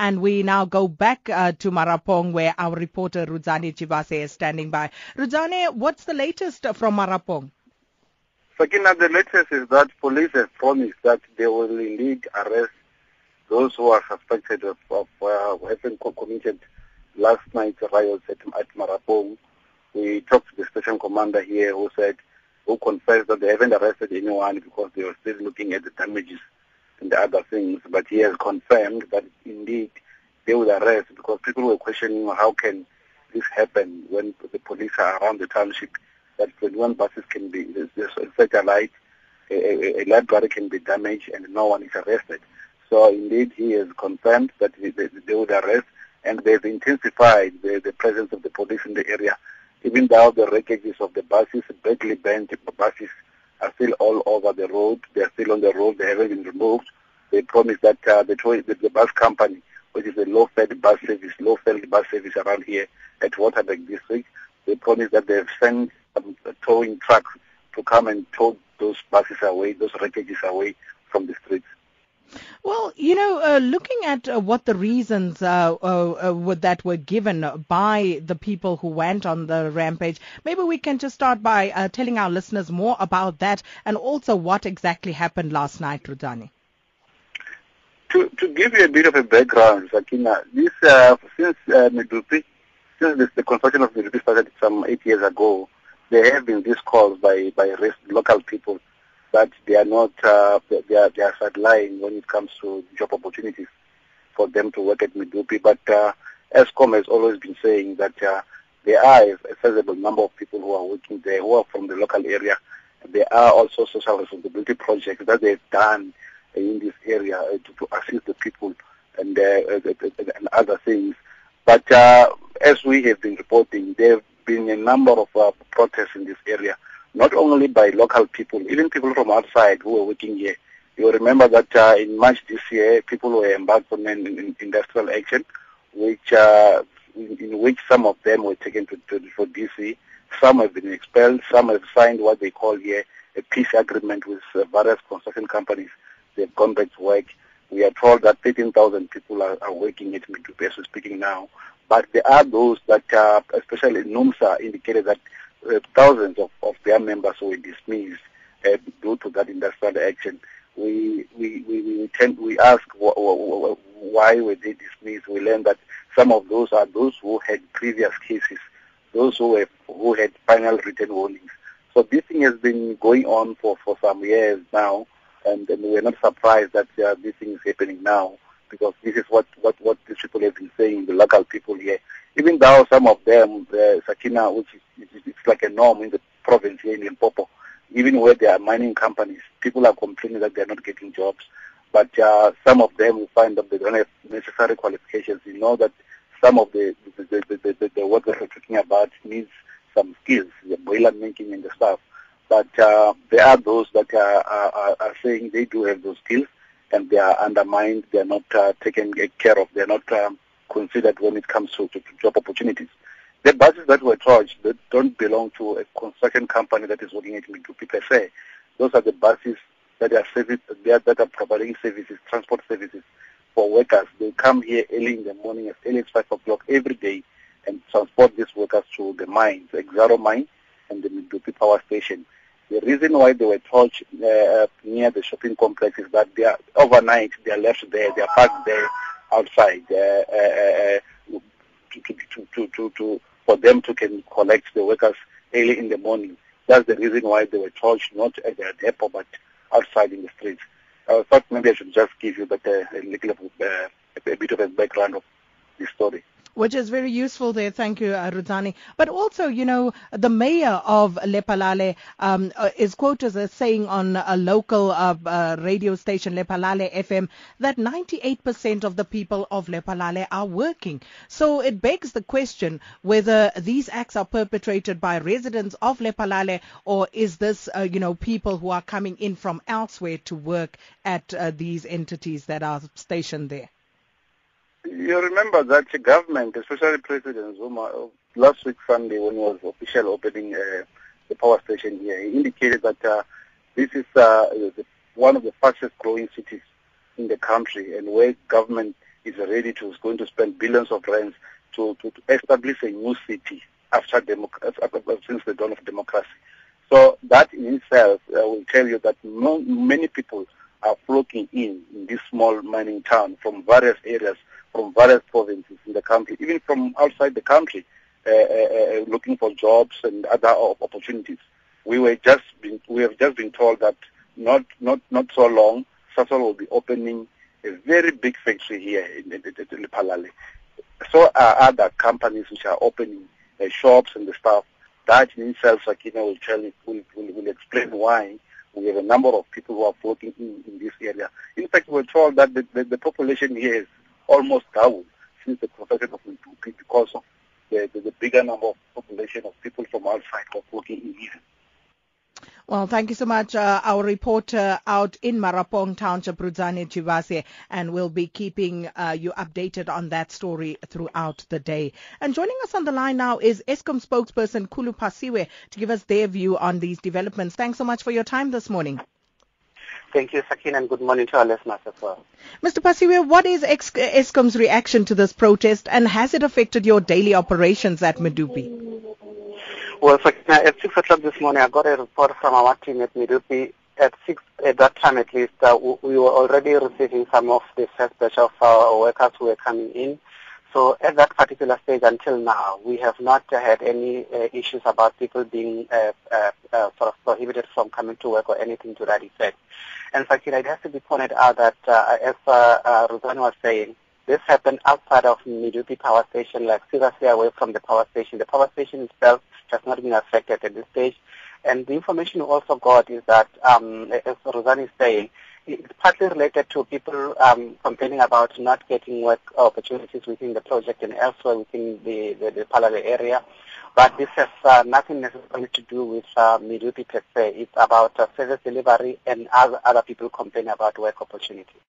And we now go back uh, to Marapong where our reporter Rudzani Tshavhase is standing by. Rudzani, what's the latest from Marapong? Sakina, the latest is that police have promised that they will indeed arrest those who are suspected of, of uh, having committed last night's riots at, at Marapong. We talked to the station commander here who said, who confessed that they haven't arrested anyone because they were still looking at the damages and the other things. But he has confirmed that indeed they will arrest because people were questioning how can this happen when the police are around the township that 21 buses can be, there's a light, a, a, library can be damaged and no one is arrested. So indeed he has confirmed that they, they would arrest and they've intensified the, the presence of the police in the area. Even though the wreckages of the buses, badly bent buses, are still all over the road. They're still on the road. They haven't been removed. They promise that uh, the, the, the bus company, which is a low-fed bus service, low-fed bus service around here at Waterberg District, they promise that they've sent um, towing trucks to come and tow those buses away, those wreckages away from the streets. Well, you know, uh, looking at uh, what the reasons uh, uh, uh that were given by the people who went on the rampage, maybe we can just start by uh, telling our listeners more about that and also what exactly happened last night, Rudzani. To, to give you a bit of a background, Sakina, this since Medupi, since this, the construction of Medupi started some eight years ago, there have been these calls by by local people that they are not uh, they are they are sidelined when it comes to job opportunities for them to work at Medupi. But uh, Eskom has always been saying that uh, there are a sizable number of people who are working there who are from the local area. There are also social responsibility projects that they've done in this area uh, to, to assist the people and, uh, and other things. But uh, as we have been reporting, there have been a number of protests in this area not only by local people, even people from outside who were working here. You remember that uh, in March this year, people were embarked on an industrial action, which uh, in, which some of them were taken to, to for DC. Some have been expelled. Some have signed what they call here a peace agreement with uh, various construction companies. They've gone back to work. We are told that 13,000 people are, are working at Medupi as speaking now. But there are those that, uh, especially NUMSA, indicated that uh, thousands of, of their members were dismissed uh, due to that industrial action. We we we, we tend we ask wh- wh- why were they dismissed. We learned that some of those are those who had previous cases, those who have, who had final written warnings. So this thing has been going on for, for some years now, and, and we're not surprised that uh, this thing is happening now because this is what, what, what these people have been saying, the local people here. Even though some of them, uh, Sakina, which is it's like a norm in the province here in Limpopo, even where there are mining companies, people are complaining that they're not getting jobs. But uh, some of them find that they don't have necessary qualifications. You know that some of the the, the, the, the, the work that we're talking about needs some skills, the boiler making and the stuff. But uh, there are those that are, are, are saying they do have those skills and they are undermined, they are not uh, taken care of, they are not um, considered when it comes to, to, job opportunities. The buses that were charged that don't belong to a construction company that is working at Medupi per se. Those are the buses that are service, that are providing services, transport services for workers. They come here early in the morning, as early as 5 o'clock every day and transport these workers to the mines, Exxaro mine and the Medupi power station. The reason why they were torched uh, near the shopping complex is that they are overnight, they are left there, they are parked there outside uh, uh, uh to, to, to, to, to, for them to can collect the workers early in the morning. That's the reason why they were charged not at the depot but outside in the streets. I thought maybe I should just give you that, uh, a little uh, a bit of a background of the story which is very useful there. Thank you, uh, Rudzani. But also, you know, the mayor of Lephalale um, uh, is quoted as saying on a local uh, uh, radio station, Lephalale FM, that 98% of the people of Lephalale are working. So it begs the question whether these acts are perpetrated by residents of Lephalale or is this, uh, you know, people who are coming in from elsewhere to work at uh, these entities that are stationed there. You remember that the government, especially President Zuma, last week Sunday when he was official opening uh, the power station here, he indicated that uh, this is uh, the, one of the fastest growing cities in the country and where government is ready to is going to spend billions of rands to, to, to establish a new city after democ- since the dawn of democracy. So that in itself uh, will tell you that no, many people are flocking in in this small mining town from various areas, from various provinces in the country, even from outside the country, uh, uh, uh looking for jobs and other opportunities. We were just been, we have just been told that not not not so long, Sasol will be opening a very big factory here in, in. So are other companies which are opening uh, shops and the stuff. That in itself, Sakina will tell you, will, will, will explain why we have a number of people who are working in, in this area. In fact, we're told that the, the, the population here is almost doubled since the construction of Medupi because of the, the, the, bigger number of population of people from outside of working in here. Well, thank you so much, uh, our reporter out in Marapong Township, Rudzani Tshavhase, and we'll be keeping uh, you updated on that story throughout the day. And joining us on the line now is Eskom spokesperson Khulu Phasiwe to give us their view on these developments. Thanks so much for your time this morning. Thank you, Sakin, and good morning to our listeners as well. Mr. Phasiwe, what is Eskom's reaction to this protest, and has it affected your daily operations at Medupi? Well, so, at 6 o'clock this morning, I got a report from our team at Medupi. At 6, at that time at least, uh, we were already receiving some of the first batch of our workers who were coming in. So at that particular stage until now, we have not uh, had any uh, issues about people being uh, uh, uh, sort of prohibited from coming to work or anything to that effect. And Fakir, it has to be pointed out that, as uh, was saying, this happened outside of Medupi power station, like seriously away from the power station. The power station itself has not been affected at this stage. And the information we also got is that, um, as Rosanne is saying, it's partly related to people um, complaining about not getting work opportunities within the project and elsewhere within the, the, the area. But this has uh, nothing necessarily to do with uh, Medupi per se. It's about uh, service delivery and other, other people complaining about work opportunities.